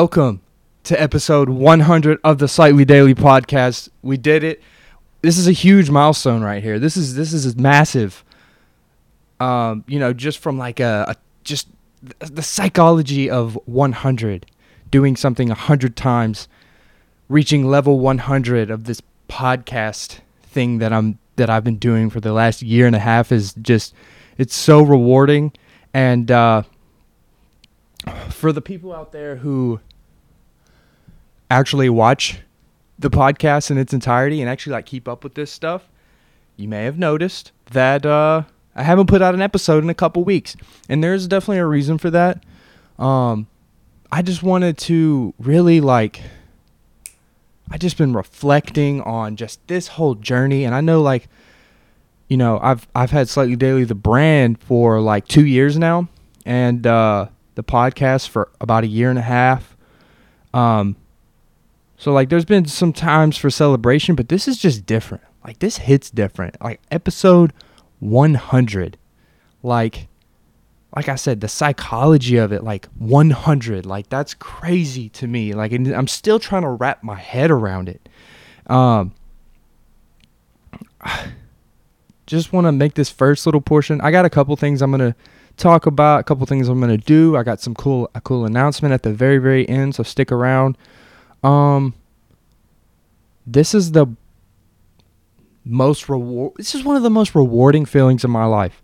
Welcome to episode 100 of the Slightlee Daily podcast. We did it. This is a huge milestone right here. This is this is massive. Um, you know, just from like a, a just the psychology of 100, doing something 100 times, reaching level 100 of this podcast thing that I'm that I've been doing for the last year and a half is just it's so rewarding and uh for the people out there who actually watch the podcast in its entirety and actually like keep up with this stuff, you may have noticed that uh, I haven't put out an episode in a couple weeks, and there's definitely a reason for that. Um, I just wanted to really like. I just been reflecting on just this whole journey, and I know like, you know, I've I've had Slightlee Daily the brand for like two years now, and uh, the podcast for about a year and a half. Um, so like there's been some times for celebration, but this is just different. Like this hits different. Like episode 100. Like like I said, the psychology of it, like 100, like that's crazy to me. Like I'm still trying to wrap my head around it. Um, just want to make this first little portion. I got a couple things I'm gonna talk about, a couple things I'm gonna do. I got some cool a cool announcement at the very very end, so stick around. Um, this is the most reward. This is one of the most rewarding feelings in my life.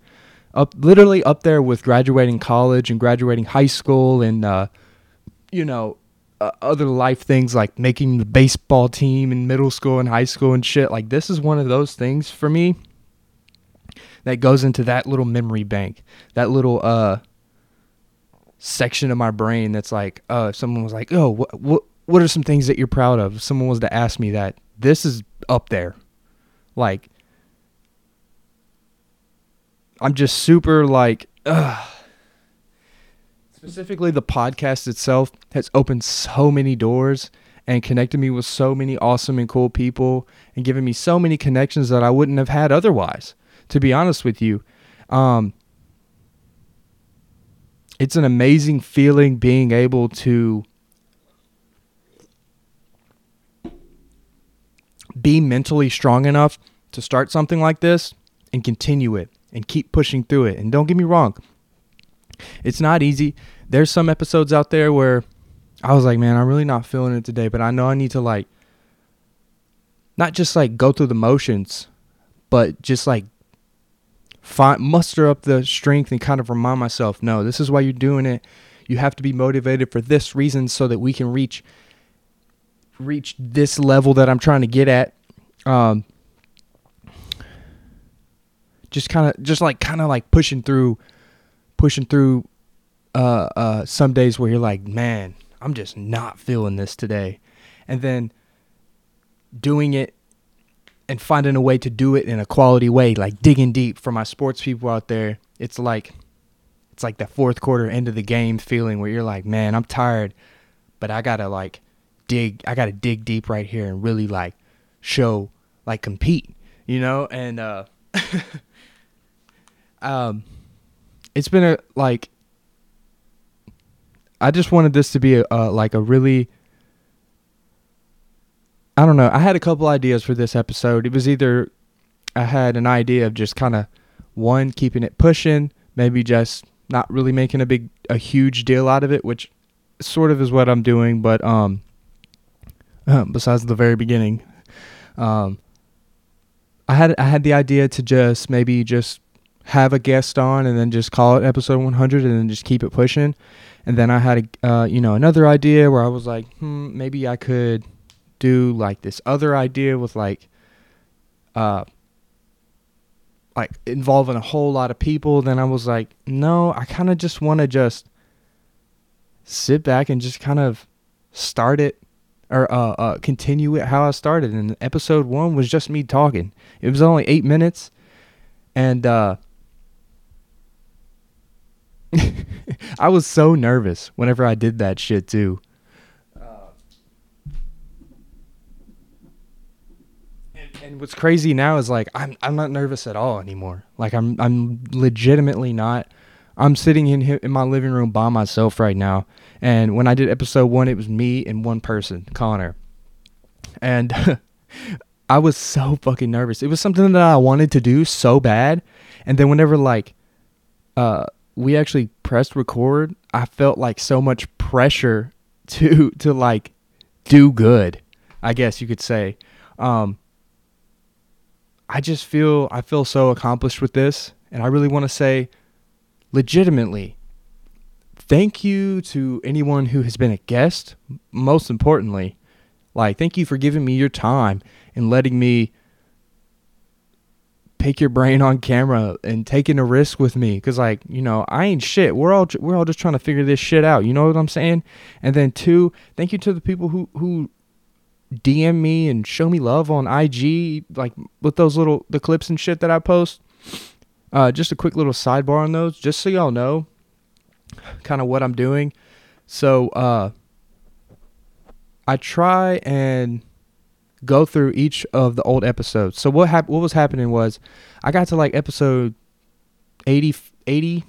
Up, literally up there with graduating college and graduating high school and, uh, you know, uh, other life things like making the baseball team in middle school and high school and shit. Like this is one of those things for me that goes into that little memory bank, that little uh section of my brain that's like, uh, someone was like, oh, what what what are some things that you're proud of? Someone was to ask me that, this is up there. Like, I'm just super like, ugh. Specifically, the podcast itself has opened so many doors and connected me with so many awesome and cool people and given me so many connections that I wouldn't have had otherwise. To be honest with you, um, it's an amazing feeling being able to be mentally strong enough to start something like this and continue it and keep pushing through it. And don't get me wrong, it's not easy. There's some episodes out there where I was like, man, I'm really not feeling it today, but I know I need to like not just like go through the motions, but just like find muster up the strength and kind of remind myself, no, this is why you're doing it. You have to be motivated for this reason so that we can reach reach this level that I'm trying to get at. Um, just kind of, just like kind of like pushing through, pushing through. Uh, uh, some days where you're like, man, I'm just not feeling this today, and then doing it and finding a way to do it in a quality way, like digging deep for my sports people out there. It's like, it's like that fourth quarter end of the game feeling where you're like, man, I'm tired, but I gotta like dig I got to dig deep right here and really like show like compete, you know? And uh um it's been a like I just wanted this to be a, a like a really I don't know. I had a couple ideas for this episode. It was either I had an idea of just kind of one keeping it pushing, maybe just not really making a big a huge deal out of it, which sort of is what I'm doing, but um besides the very beginning. Um, I had I had the idea to just maybe just have a guest on and then just call it episode 100 and then just keep it pushing. And then I had a uh, you know another idea where I was like, hmm, maybe I could do like this other idea with like uh like involving a whole lot of people. Then I was like, no, I kind of just want to just sit back and just kind of start it or uh, uh, continue it how I started. And episode one was just me talking. It was only eight minutes, and uh, I was so nervous whenever I did that shit too. and what's crazy now is like I'm I'm not nervous at all anymore. Like I'm I'm legitimately not. I'm sitting in in my living room by myself right now, and when I did episode one, it was me and one person, Connor, and I was so fucking nervous. It was something that I wanted to do so bad, and then whenever like, uh, we actually pressed record, I felt like so much pressure to to like do good. I guess you could say. Um, I just feel I feel so accomplished with this, and I really want to say, legitimately, thank you to anyone who has been a guest. Most importantly, like thank you for giving me your time and letting me pick your brain on camera and taking a risk with me because like you know i ain't shit we're all we're all just trying to figure this shit out you know what i'm saying and then two thank you to the people who who DM me and show me love on IG, like with those little the clips and shit that I post. Uh, just a quick little sidebar on those, just so y'all know, kind of what I'm doing. So uh, I try and go through each of the old episodes. So what hap- what was happening was I got to like episode 80 80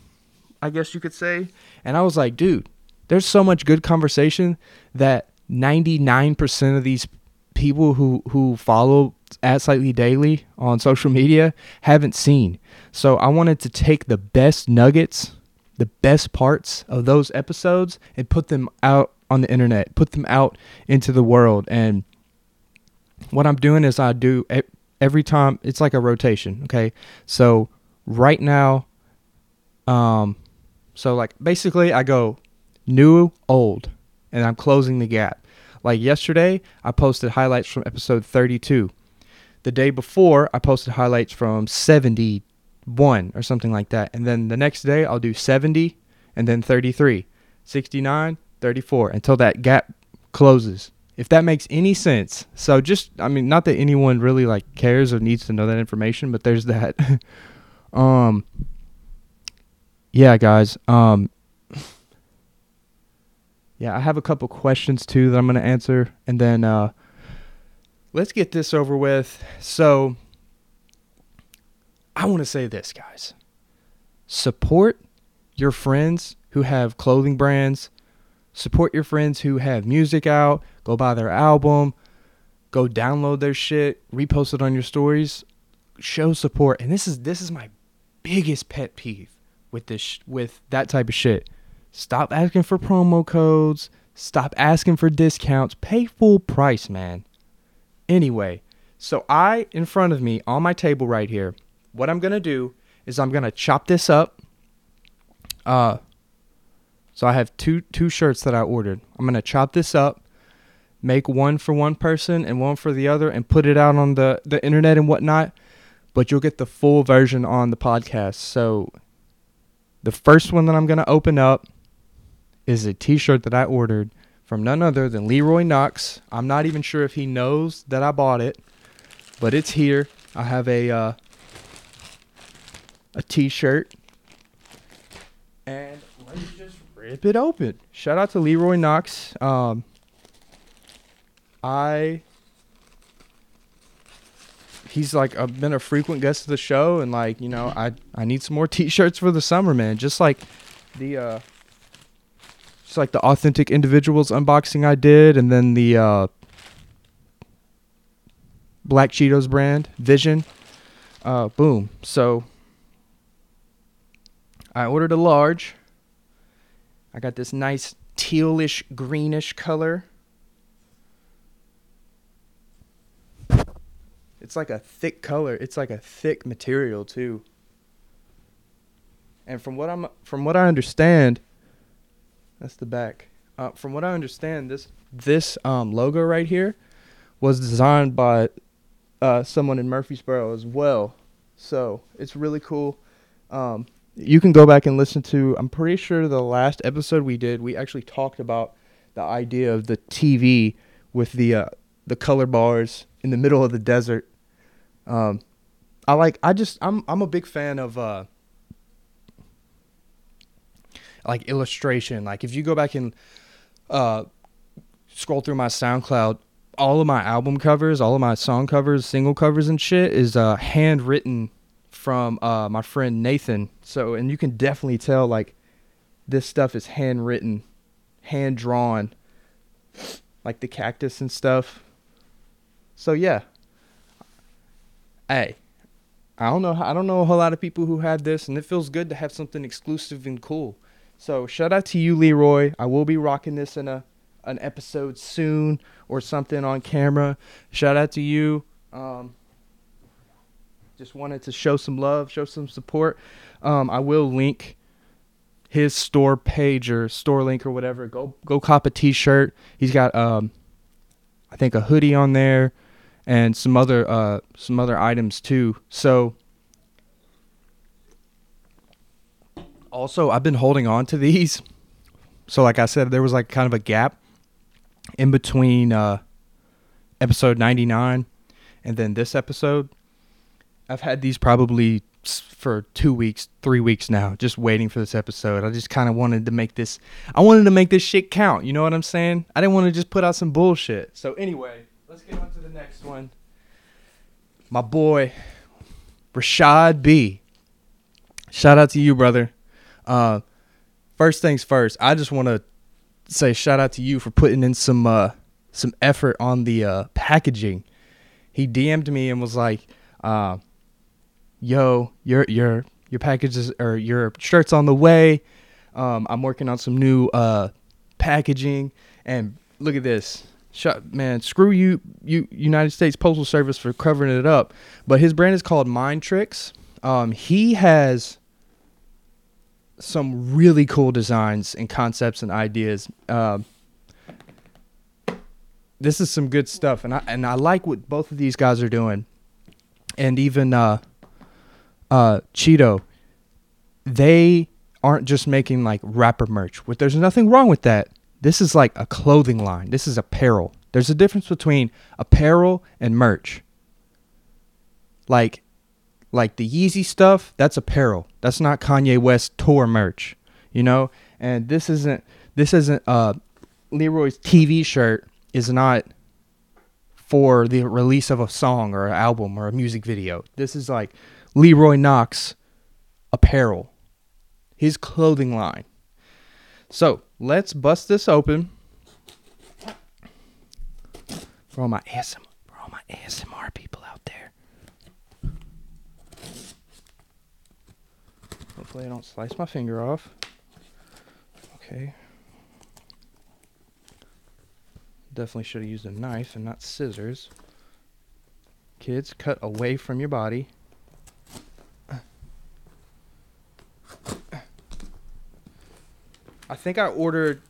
I guess you could say, and I was like, dude, there's so much good conversation that 99% of these people who who follow at Slightlee Daily on social media haven't seen. So I wanted to take the best nuggets, the best parts of those episodes and put them out on the internet, put them out into the world and what I'm doing is I do every time it's like a rotation, okay? So right now um so like basically I go new old and I'm closing the gap. Like yesterday, I posted highlights from episode 32. The day before, I posted highlights from 71 or something like that. And then the next day, I'll do 70 and then 33, 69, 34 until that gap closes. If that makes any sense. So just I mean not that anyone really like cares or needs to know that information, but there's that. um yeah, guys. Um yeah, I have a couple questions too that I'm going to answer. And then uh, let's get this over with. So I want to say this, guys support your friends who have clothing brands, support your friends who have music out, go buy their album, go download their shit, repost it on your stories, show support. And this is this is my biggest pet peeve with this with that type of shit Stop asking for promo codes. Stop asking for discounts. Pay full price, man. Anyway, so I, in front of me on my table right here, what I'm to do is I'm to chop this up. Uh, so I have two two shirts that I ordered. I'm to chop this up, make one for one person and one for the other, and put it out on the, the internet and whatnot. But you'll get the full version on the podcast. So the first one that I'm to open up is a t-shirt that I ordered from none other than Leeroy Nox. I'm not even sure if he knows that I bought it, but it's here. I have a uh, a t-shirt, and let's just rip it open. Shout out to Leeroy Nox. Um, I he's like I've been a frequent guest of the show, and like you know, I I need some more t-shirts for the summer, man. Just like the uh it's like the authentic individuals unboxing I did, and then the uh, Black Cheetos brand Vision. Uh, boom. So I ordered a large. I got this nice tealish greenish color. It's like a thick color. It's like a thick material too. And from what I'm from what I understand, that's the back. Uh, from what I understand, this this um, logo right here was designed by uh, someone in Murfreesboro as well. So it's really cool. Um, you can go back and listen to. I'm pretty sure the last episode we did, we actually talked about the idea of the TV with the uh, the color bars in the middle of the desert. Um, I like. I just. I'm. I'm a big fan of. Uh, like illustration. Like if you go back and uh, scroll through my SoundCloud, all of my album covers, all of my song covers, single covers and shit is uh, handwritten from uh, my friend Nathan. So, and you can definitely tell like this stuff is handwritten, hand drawn, like the cactus and stuff. So yeah. Hey, I don't know. I don't know a whole lot of people who had this, and it feels good to have something exclusive and cool. So shout out to you, Leeroy. I will be rocking this in a an episode soon or something on camera. Shout out to you. Um, just wanted to show some love, show some support. Um, I will link his store page or store link or whatever. Go go cop a t-shirt. He's got um, I think a hoodie on there and some other uh some other items too. So also I've been holding on to these. So like I said, there was like kind of a gap in between uh, episode 99 and then this episode. I've had these probably for two weeks, three weeks now, just waiting for this episode. I just kind of wanted to make this, I wanted to make this shit count. You know what I'm saying? I didn't want to just put out some bullshit. So anyway, let's get on to the next one. My boy, Rashad B. Shout out to you, brother. Uh, first things first, I just want to say shout out to you for putting in some uh, some effort on the uh, packaging. He DM'd me and was like, uh, "Yo, your your your packages or your shirts on the way. Um, I'm working on some new uh, packaging, and look at this." Shut, man, screw you, you United States Postal Service for covering it up. But his brand is called Mind Tricks. Um, he has some really cool designs and concepts and ideas. Uh, this is some good stuff, and I and I like what both of these guys are doing, and even uh, uh, Cheeto. They aren't just making like rapper merch. There's nothing wrong with that. This is like a clothing line. This is apparel. There's a difference between apparel and merch. Like like the Yeezy stuff, that's apparel. That's not Kanye West tour merch, you know? And this isn't this isn't uh Leeroy's TV shirt is not for the release of a song or an album or a music video. This is like Leeroy Nox apparel. His clothing line. So, let's bust this open. For all my ASMR, for all my ASMR people out there. Hopefully I don't slice my finger off. Okay. Definitely should have used a knife and not scissors. Kids, cut away from your body. I think I ordered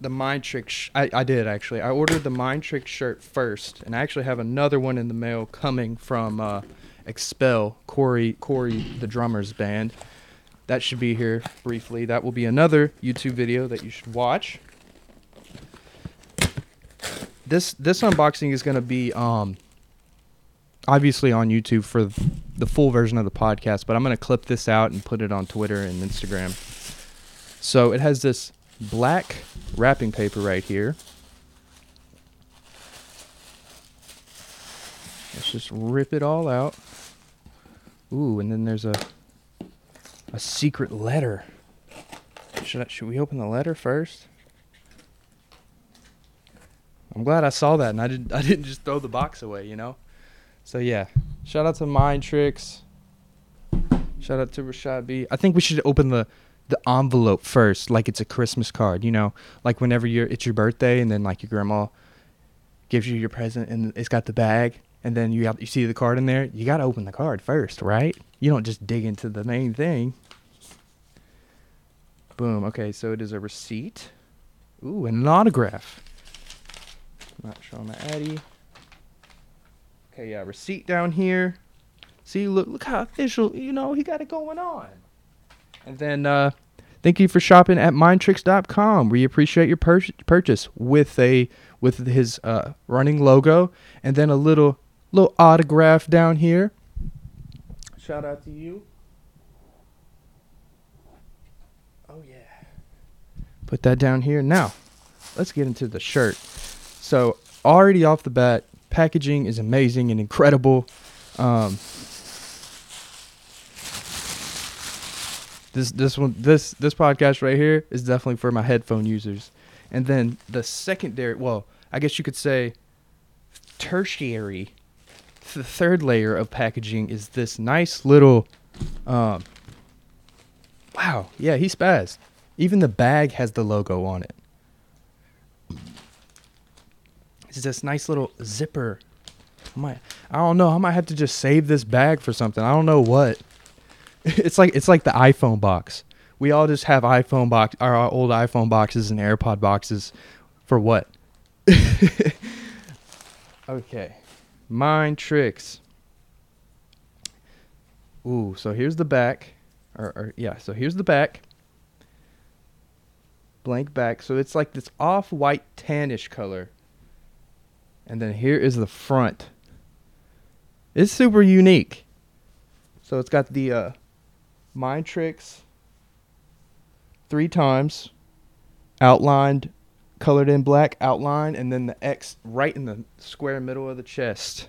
the Mind Trick. Sh- I, I did actually. I ordered the Mind Trick shirt first, and I actually have another one in the mail coming from uh, Expel Corey Corey the drummer's band. That should be here briefly. That will be another YouTube video that you should watch. This this unboxing is going to be um obviously on YouTube for the full version of the podcast, but I'm going to clip this out and put it on Twitter and Instagram. So it has this black wrapping paper right here. Let's just rip it all out. Ooh, and then there's a a secret letter. Should I, should we open the letter first? I'm glad I saw that and I didn't I didn't just throw the box away, you know. So yeah, shout out to Mind Tricks. Shout out to Rashad B. I think we should open the the envelope first, like it's a Christmas card. You know, like whenever you're it's your birthday, and then like your grandma gives you your present, and it's got the bag, and then you have you see the card in there. You got to open the card first, right? You don't just dig into the main thing. Boom. Okay, so it is a receipt. Ooh, and an autograph. Not showing my Addy. Okay, yeah, receipt down here. See, look, look how official. You know, he got it going on. And then uh, thank you for shopping at mindtricks.com. We appreciate your pur- purchase with a with his uh, running logo and then a little little autograph down here. Shout out to you. Oh yeah. Put that down here. Now, let's get into the shirt. So, already off the bat, packaging is amazing and incredible. Um, This this one this this podcast right here is definitely for my headphone users. And then the secondary, well, I guess you could say tertiary, the third layer of packaging is this nice little um Wow, yeah, he spazzed. Even the bag has the logo on it. It's this nice little zipper. I might I don't know, I might have to just save this bag for something. I don't know what. It's like it's like the iPhone box. We all just have iPhone box our old iPhone boxes and AirPod boxes for what? okay. Mind tricks. Ooh, so here's the back. Or, or yeah, so here's the back. Blank back. So it's like this off-white tannish color. And then here is the front. It's super unique. So it's got the uh, mind tricks three times, outlined, colored in black, outline, and then the X right in the square middle of the chest.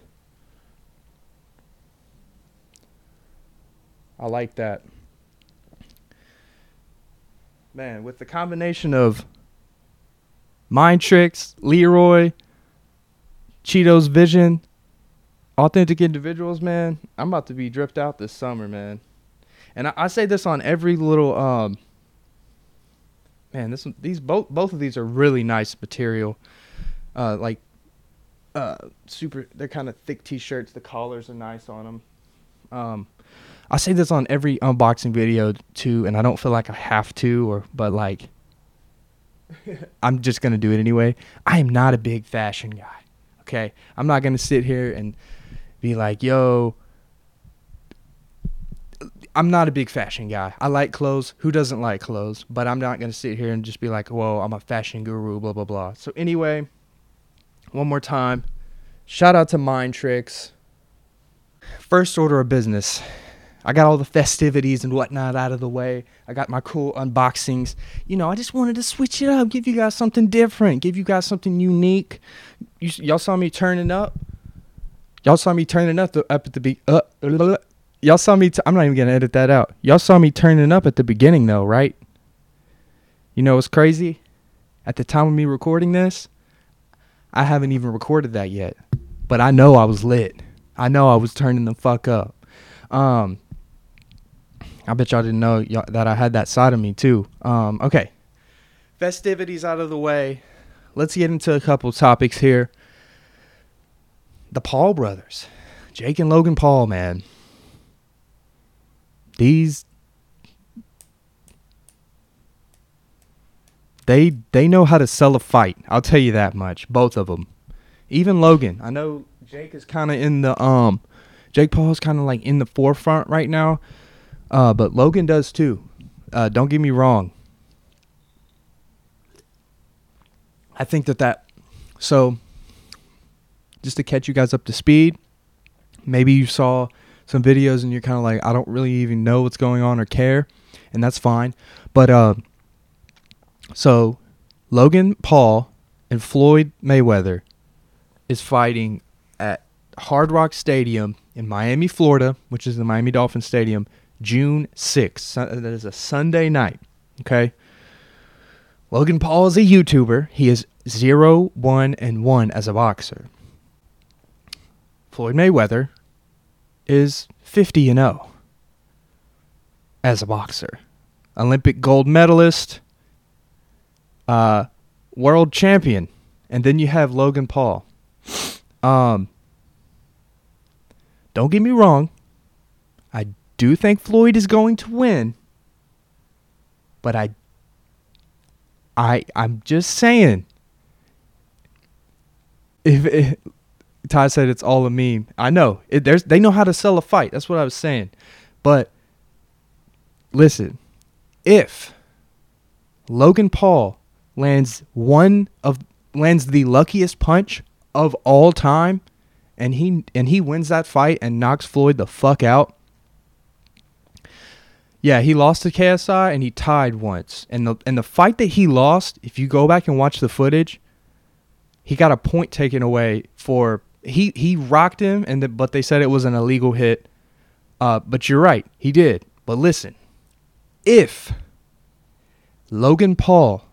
I like that. Man, with the combination of Mind Tricks, Leeroy, Cheetos Vision, Authentic Individuals, man, I'm about to be dripped out this summer, man. And I, I say this on every little um man, this these both both of these are really nice material. Uh like uh super they're kind of thick t-shirts, the collars are nice on them. Um I say this on every unboxing video too, and I don't feel like I have to, or but like, I'm just gonna do it anyway. I am not a big fashion guy. Okay, I'm not gonna sit here and be like, "Yo." I'm not a big fashion guy. I like clothes. Who doesn't like clothes? But I'm not gonna sit here and just be like, "Whoa, I'm a fashion guru." Blah blah blah. So anyway, one more time, shout out to Mind Tricks. First order of business I got all the festivities and whatnot out of the way. I got my cool unboxings. You know, I just wanted to switch it up, give you guys something different, give you guys something unique. You, y'all saw me turning up. Y'all saw me turning up, the, up at the be. Uh, y'all saw me. i t- I'm not even gonna edit that out. Y'all saw me turning up at the beginning, though, right? You know what's crazy? At the time of me recording this, I haven't even recorded that yet, but I know I was lit. I know I was turning the fuck up. Um, I bet y'all didn't know y'all, that I had that side of me too. Um, okay, festivities out of the way. Let's get into a couple topics here. The Paul brothers, Jake and Logan Paul, man. These they they know how to sell a fight. I'll tell you that much. Both of them. Even Logan. I know Jake is kind of in the um Jake Paul is kind of like in the forefront right now uh, but Logan does too. Uh, don't get me wrong. I think that that so just to catch you guys up to speed, maybe you saw some videos and you're kind of like I don't really even know what's going on or care, and that's fine. But uh, so Logan Paul and Floyd Mayweather is fighting at Hard Rock Stadium in Miami, Florida, which is the Miami Dolphin Stadium, June 6th. That is a Sunday night. Okay. Logan Paul is a YouTuber. He is 0, 1, and 1 as a boxer. Floyd Mayweather is 50 and 0 as a boxer. Olympic gold medalist, uh, world champion. And then you have Logan Paul. Um, don't get me wrong. I do think Floyd is going to win, but I I I'm just saying if it, Ty said it's all a meme. I know. It, there's they know how to sell a fight. That's what I was saying. But listen, if Logan Paul lands one of lands the luckiest punch of all time and he and he wins that fight and knocks Floyd the fuck out, yeah, he lost to KSI and he tied once. And the and the fight that he lost, if you go back and watch the footage, he got a point taken away for he he rocked him and the, but they said it was an illegal hit. Uh, but you're right, he did. But listen, if Logan Paul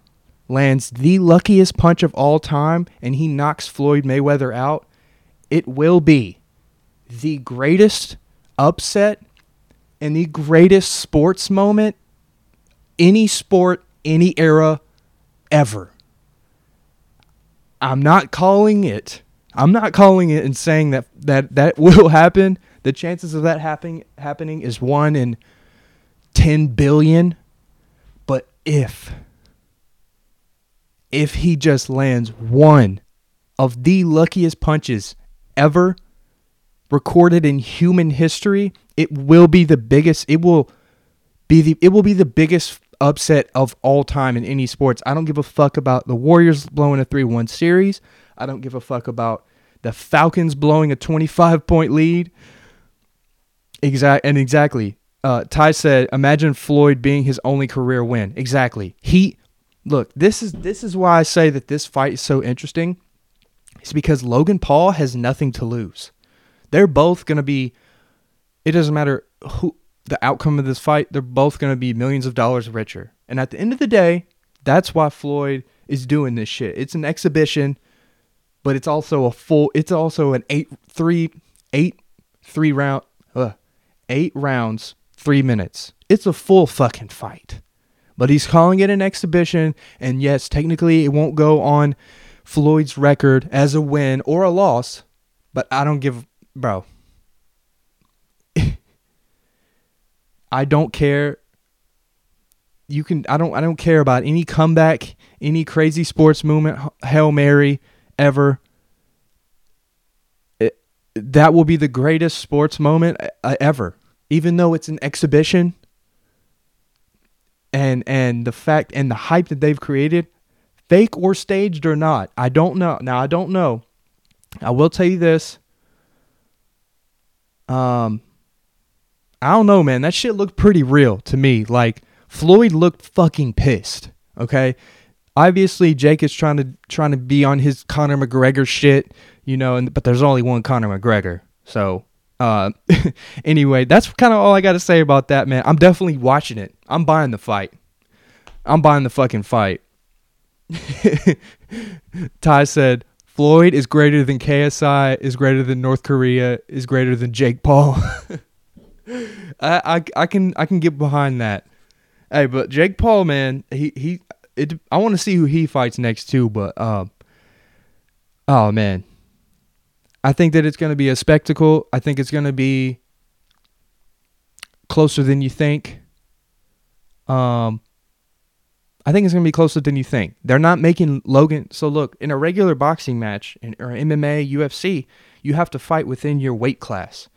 lands the luckiest punch of all time and he knocks Floyd Mayweather out, it will be the greatest upset and the greatest sports moment any sport, any era ever. I'm not calling it. I'm not calling it and saying that that that will happen. The chances of that happening happening is 1 in 10 billion. But if if he just lands one of the luckiest punches ever recorded in human history, it will be the biggest it will be the it will be the biggest upset of all time in any sports. I don't give a fuck about the Warriors blowing a 3-1 series. I don't give a fuck about the Falcons blowing a 25 point lead. Exact and exactly. Uh, Ty said, "Imagine Floyd being his only career win." Exactly. He look. This is this is why I say that this fight is so interesting. It's because Logan Paul has nothing to lose. They're both gonna be. It doesn't matter who the outcome of this fight. They're both gonna be millions of dollars richer. And at the end of the day, that's why Floyd is doing this shit. It's an exhibition, but it's also a full. It's also an eight three eight three round. Uh, eight rounds, three minutes. It's a full fucking fight. But he's calling it an exhibition, and yes, technically it won't go on Floyd's record as a win or a loss, but I don't give, bro. I don't care. You can I don't I don't care about any comeback, any crazy sports movement, Hail Mary ever. It, that will be the greatest sports moment uh, ever. Even though it's an exhibition and and the fact and the hype that they've created fake or staged or not i don't know. Now i don't know. I will tell you this. Um i don't know man. That shit looked pretty real to me. Like floyd looked fucking pissed okay obviously jake is trying to trying to be on his conor mcgregor shit you know and but there's only one conor mcgregor so uh, anyway, that's kind of all I got to say about that, man. I'm definitely watching it. I'm buying the fight. I'm buying the fucking fight. Ty said, Floyd is greater than KSI, is greater than North Korea, is greater than Jake Paul. I, I I can I can get behind that. Hey, but Jake Paul, man, he he it, I want to see who he fights next too, but um oh man, I think that it's going to be a spectacle. I think it's going to be closer than you think. Um, I think it's going to be closer than you think. They're not making Logan. So look, in a regular boxing match, in, or MMA, UFC, you have to fight within your weight class.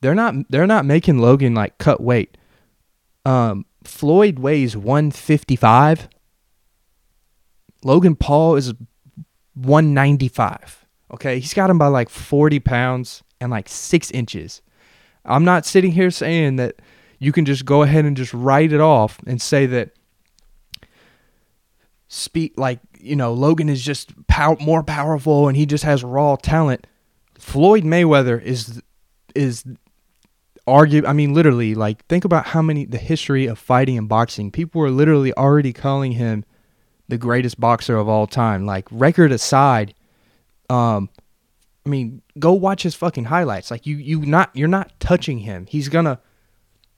They're not. They're not making Logan like cut weight. Um, Floyd weighs 155. Logan Paul is 195. Okay, he's got him by like 40 pounds and like six inches. I'm not sitting here saying that you can just go ahead and just write it off and say that speak like you know Logan is just pow- more powerful and he just has raw talent. Floyd Mayweather is is argue I mean literally like think about how many the history of fighting and boxing. People were literally already calling him the greatest boxer of all time. Like record aside, um, I mean, go watch his fucking highlights. Like you, you not, you're not touching him. He's gonna,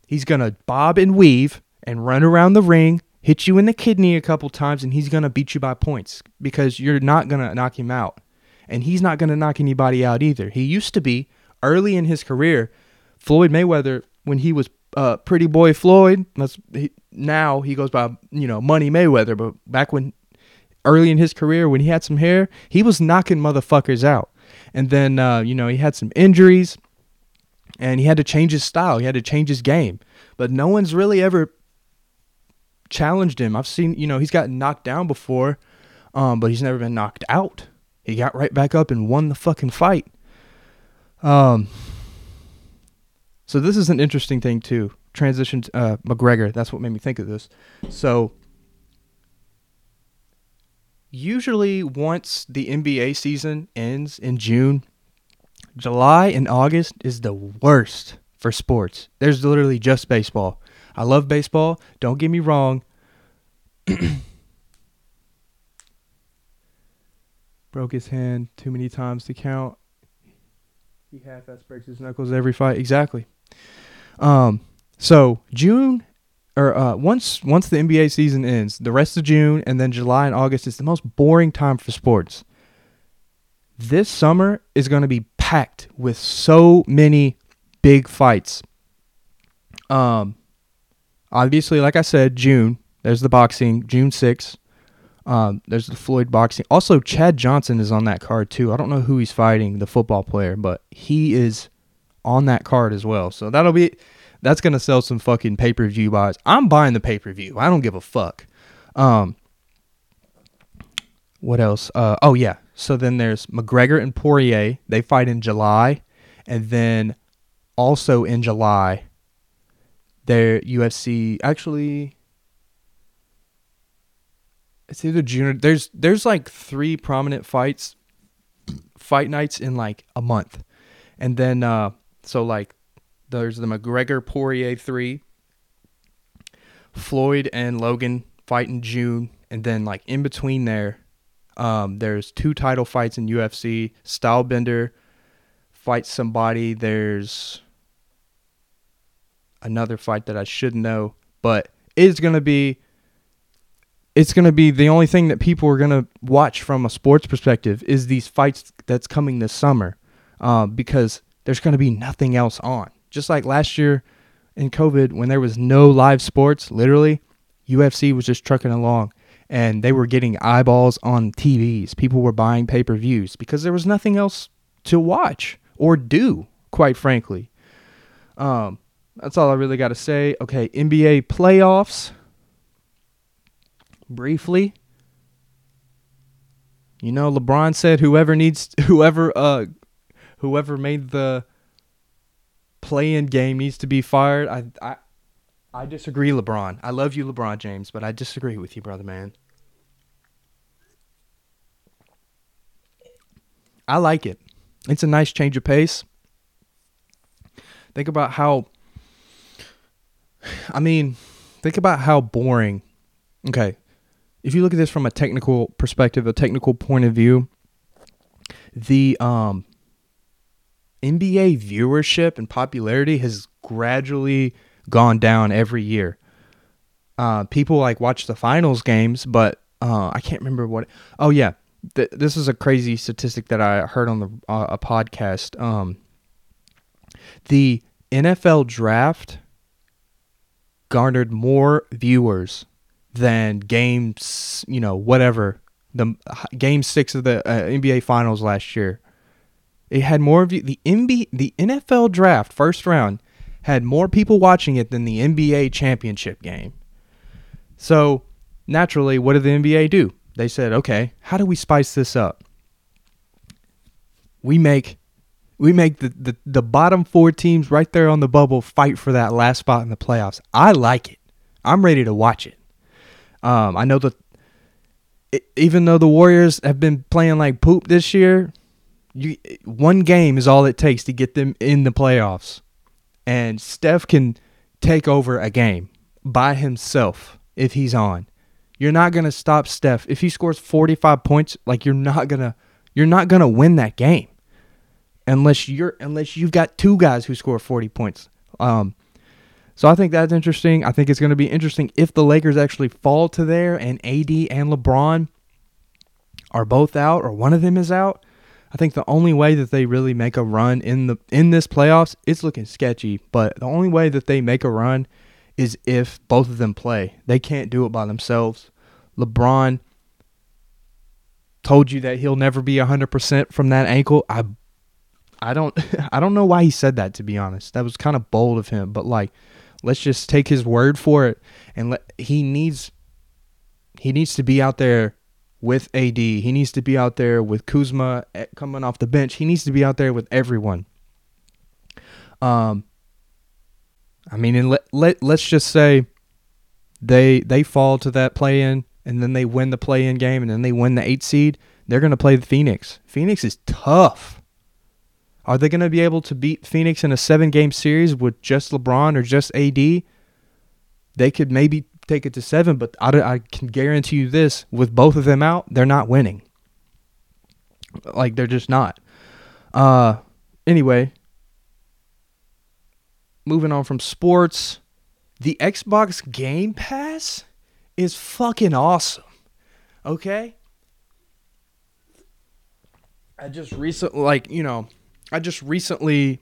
he's gonna bob and weave and run around the ring, hit you in the kidney a couple times, and he's gonna beat you by points because you're not gonna knock him out, and he's not gonna knock anybody out either. He used to be early in his career, Floyd Mayweather when he was uh, Pretty Boy Floyd. That's he, now he goes by you know Money Mayweather, but back when early in his career when he had some hair, he was knocking motherfuckers out. And then, uh, you know, he had some injuries and he had to change his style. He had to change his game. But no one's really ever challenged him. I've seen, you know, he's gotten knocked down before, um, but he's never been knocked out. He got right back up and won the fucking fight. Um, so this is an interesting thing too. Transition to uh, McGregor. That's what made me think of this. So usually once the NBA season ends in June, July and August is the worst for sports. There's literally just baseball. I love baseball. Don't get me wrong. Broke his hand too many times to count. He half-ass breaks his knuckles every fight. Exactly. Um. So June, or uh, once once the NBA season ends, the rest of June and then July and August is the most boring time for sports. This summer is going to be packed with so many big fights. Um, obviously, like I said, June. There's the boxing, June 6th. Um, there's the Floyd boxing. Also, Chad Johnson is on that card too. I don't know who he's fighting, the football player, but he is on that card as well. So that'll be that's gonna sell some fucking pay per view buys. I'm buying the pay per view. I don't give a fuck. Um, what else? Uh, oh yeah. So then there's McGregor and Poirier. They fight in July, and then also in July, their UFC actually. It's either June. Or, there's there's like three prominent fights, fight nights in like a month, and then uh, so like there's the McGregor Poirier three. Floyd and Logan fight in June, and then like in between there, um, there's two title fights in UFC. Stylebender fights somebody. There's another fight that I should know, but it's gonna be it's gonna be the only thing that people are gonna watch from a sports perspective is these fights that's coming this summer, uh, because there's gonna be nothing else on. Just like last year in COVID, when there was no live sports, literally, UFC was just trucking along and they were getting eyeballs on TVs. People were buying pay per views because there was nothing else to watch or do, quite frankly. Um, that's all I really got to say. Okay, NBA playoffs. Briefly, you know, LeBron said whoever needs whoever uh whoever made the play-in game needs to be fired. I I I disagree, LeBron. I love you, LeBron James, but I disagree with you, brother man. I like it. It's a nice change of pace. Think about how I mean, think about how boring. Okay. If you look at this from a technical perspective, a technical point of view, the um NBA viewership and popularity has gradually gone down every year. Uh, people like watch the finals games, but uh, I can't remember what. Oh yeah, Th- this is a crazy statistic that I heard on the uh, a podcast. Um, the NFL draft garnered more viewers than games, you know, whatever the game six of the uh, NBA Finals last year. It had more view. The NBA, the NFL draft first round had more people watching it than the NBA championship game. So naturally, what did the NBA do? They said, okay, how do we spice this up? We make we make the, the, the bottom four teams right there on the bubble fight for that last spot in the playoffs. I like it. I'm ready to watch it. Um, I know that even though the Warriors have been playing like poop this year, you one game is all it takes to get them in the playoffs and Steph can take over a game by himself if he's on. You're not going to stop Steph. If he scores 45 points, like you're not going to you're not going to win that game unless you're unless you've got two guys who score 40 points. Um so I think that's interesting. I think it's going to be interesting if the Lakers actually fall to there and AD and LeBron are both out or one of them is out. I think the only way that they really make a run in the in this playoffs, it's looking sketchy, but the only way that they make a run is if both of them play. They can't do it by themselves. LeBron told you that he'll never be 100% from that ankle. I I don't I don't know why he said that to be honest. That was kind of bold of him, but like let's just take his word for it and let he needs he needs to be out there with AD. He needs to be out there with Kuzma eh, coming off the bench. He needs to be out there with everyone. Um, I mean, and let, let let's just say they they fall to that play in, and then they win the play in game, and then they win the eight seed. They're going to play the Phoenix. Phoenix is tough. Are they going to be able to beat Phoenix in a seven game series with just LeBron or just AD? they could maybe take it to seven, but I, I can guarantee you this: with both of them out, they're not winning. Like they're just not. Uh, anyway, moving on from sports, the Xbox Game Pass is fucking awesome. Okay? I just recently like, you know, I just recently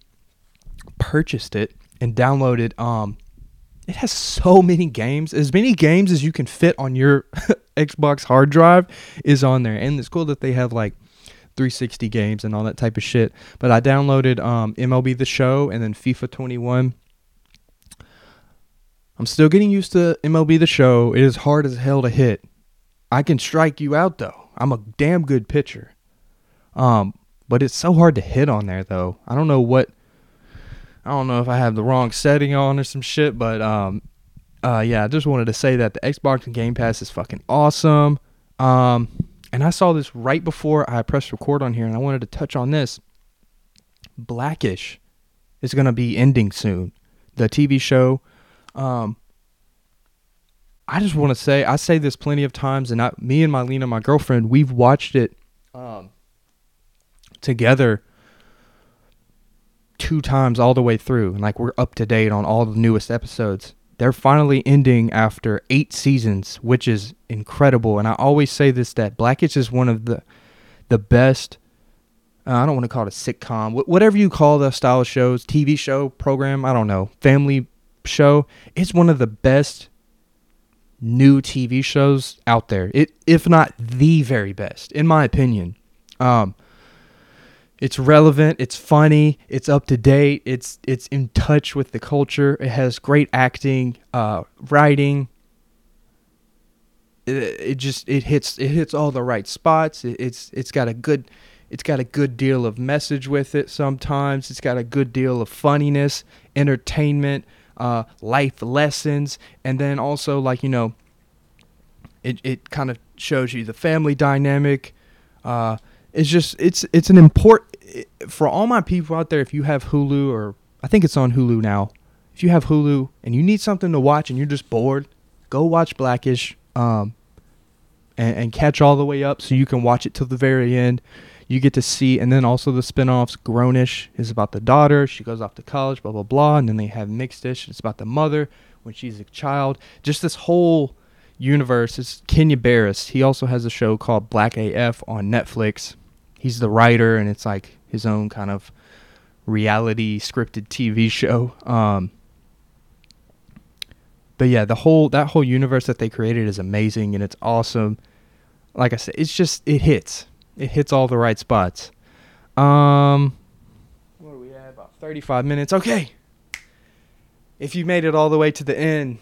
purchased it and downloaded um it has so many games. As many games as you can fit on your Xbox hard drive is on there. And it's cool that they have like 360 games and all that type of shit. But I downloaded um, MLB The Show and then FIFA 21. I'm still getting used to MLB The Show. It is hard as hell to hit. I can strike you out though. I'm a damn good pitcher. Um, but it's so hard to hit on there though. I don't know what I don't know if I have the wrong setting on or some shit, but um uh yeah, I just wanted to say that the Xbox and Game Pass is fucking awesome. Um and I saw this right before I pressed record on here and I wanted to touch on this. Blackish is going to be ending soon. The TV show um I just want to say I say this plenty of times and I, me and Mylena, my girlfriend, we've watched it um together two times all the way through and like we're up to date on all the newest episodes. They're finally ending after eight seasons which is incredible and i always say this that blackish is one of the the best uh, i don't want to call it a sitcom wh- whatever you call the style of shows tv show program i don't know family show it's one of the best new tv shows out there. It if not the very best in my opinion. Um it's relevant, it's funny, it's up to date, it's it's in touch with the culture. It has great acting, uh, writing. It, it just it hits it hits all the right spots. It, it's it's got a good it's got a good deal of message with it. Sometimes it's got a good deal of funniness, entertainment, uh, life lessons, and then also like you know. It it kind of shows you the family dynamic. Uh, it's just it's it's an important for all my people out there. If you have Hulu or I think it's on Hulu now. If you have Hulu and you need something to watch and you're just bored, go watch Blackish. Um, and, and catch all the way up so you can watch it till the very end. You get to see, and then also the spinoffs. Grownish is about the daughter. She goes off to college, blah, blah, blah. And then they have Mixedish. It's about the mother when she's a child. Just this whole universe. is Kenya Barris. He also has a show called Black AF on Netflix he's the writer and it's like his own kind of reality scripted TV show. Um, but yeah, the whole that whole universe that they created is amazing and it's awesome. Like I said, it's just it hits. It hits all the right spots. Um what are we at? About 35 minutes. Okay. If you made it all the way to the end,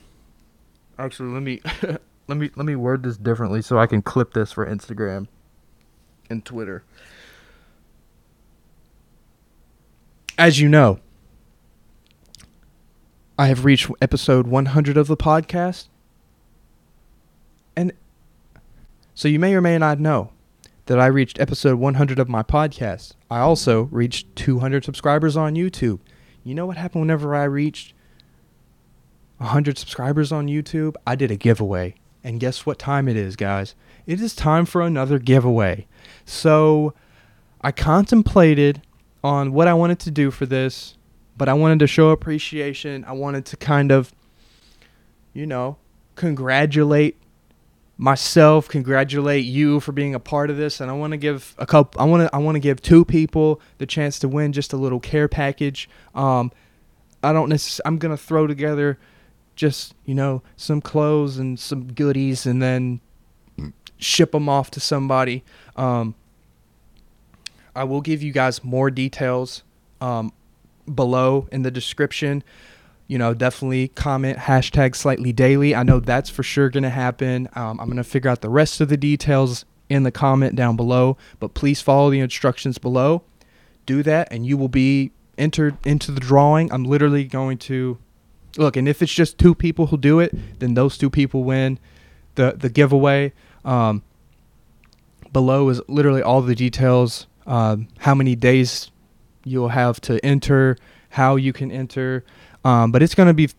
actually let me let me let me word this differently so I can clip this for Instagram and Twitter. as you know, I have reached episode 100 of the podcast. And so you may or may not know that I reached episode 100 of my podcast. I also reached 200 subscribers on YouTube. You know what happened whenever I reached 100 subscribers on YouTube? I did a giveaway. And guess what time it is, guys? It is time for another giveaway. So I contemplated on what I wanted to do for this, but I wanted to show appreciation. I wanted to kind of, you know, congratulate myself, congratulate you for being a part of this, and I want to give a couple. I want to I want to give two people the chance to win just a little care package. Um, I don't necessarily. I'm gonna throw together just you know some clothes and some goodies, and then ship them off to somebody. Um, I will give you guys more details um, below in the description. You know, definitely comment hashtag Slightlee Daily. I know that's for sure going to happen. Um, I'm going to figure out the rest of the details in the comment down below, but please follow the instructions below. Do that, and you will be entered into the drawing. I'm literally going to look, and if it's just two people who do it, then those two people win the the giveaway. Um, below is literally all the details um, how many days you'll have to enter, how you can enter. Um, but it's going to be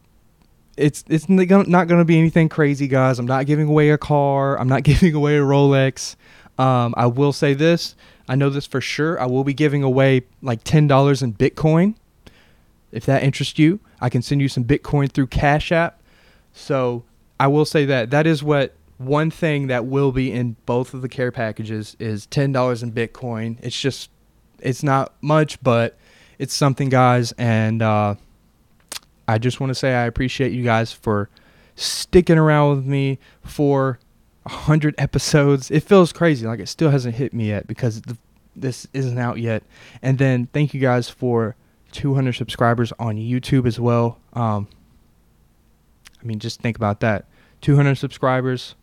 it's it's not going to be anything crazy, guys. I'm not giving away a car. I'm not giving away a Rolex. Um, I will say this. I know this for sure. I will be giving away like ten dollars in Bitcoin. If that interests you, I can send you some Bitcoin through Cash App. So I will say that that is what one thing that will be in both of the care packages is ten dollars in Bitcoin. It's just it's not much, but it's something, guys. And uh, I just want to say I appreciate you guys for sticking around with me for hundred episodes. It feels crazy, like it still hasn't hit me yet because the, this isn't out yet. And then thank you guys for 200 subscribers on YouTube as well. Um, I mean, just think about that. 200 subscribers.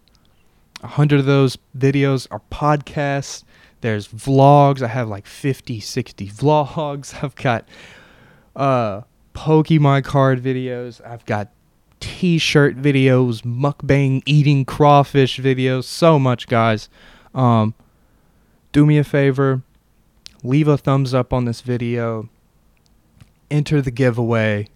100 of those videos are podcasts. There's vlogs. I have like 50, 60 vlogs. I've got uh Pokemon card videos. I've got t-shirt videos, mukbang eating crawfish videos, so much guys. Um do me a favor, leave a thumbs up on this video. Enter the giveaway.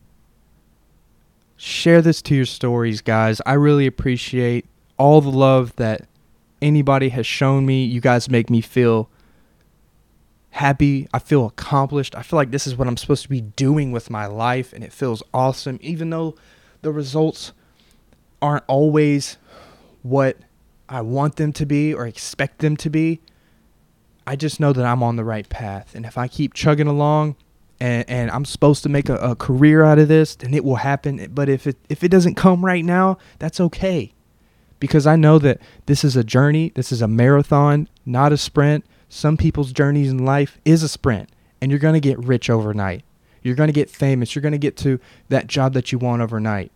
Share this to your stories, guys. I really appreciate all the love that anybody has shown me. You guys make me feel happy. I feel accomplished. I feel like this is what I'm supposed to be doing with my life, and it feels awesome, even though the results aren't always what I want them to be or expect them to be. I just know that I'm on the right path. And if I keep chugging along and, and I'm supposed to make a, a career out of this, then it will happen. But if it if it doesn't come right now, that's okay. Because I know that this is a journey, this is a marathon, not a sprint some people's journeys in life is a sprint and you're going to get rich overnight. You're going to get famous. You're going to get to that job that you want overnight.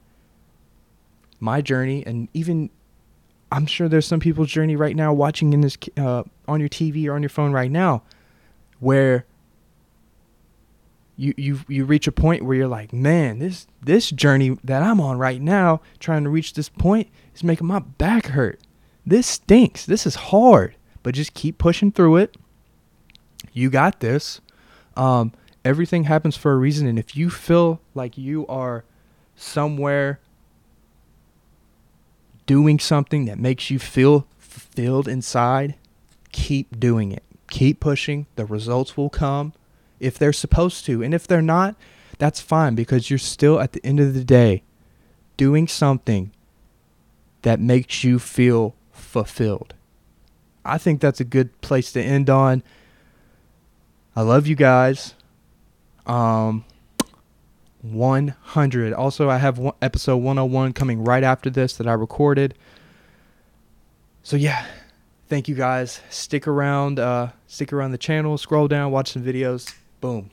My journey, and even I'm sure there's some people's journey right now watching in this uh, on your TV or on your phone right now, where you you you reach a point where you're like, man, this this journey that I'm on right now, trying to reach this point, is making my back hurt. This stinks. This is hard but just keep pushing through it. You got this. Um, everything happens for a reason. And if you feel like you are somewhere doing something that makes you feel fulfilled inside, keep doing it. Keep pushing. The results will come if they're supposed to. And if they're not, that's fine because you're still at the end of the day doing something that makes you feel fulfilled. I think that's a good place to end on. I love you guys. Um, 100. Also, I have one, episode 101 coming right after this that I recorded. So yeah, thank you guys. Stick around. Uh, stick around the channel. Scroll down. Watch some videos. Boom.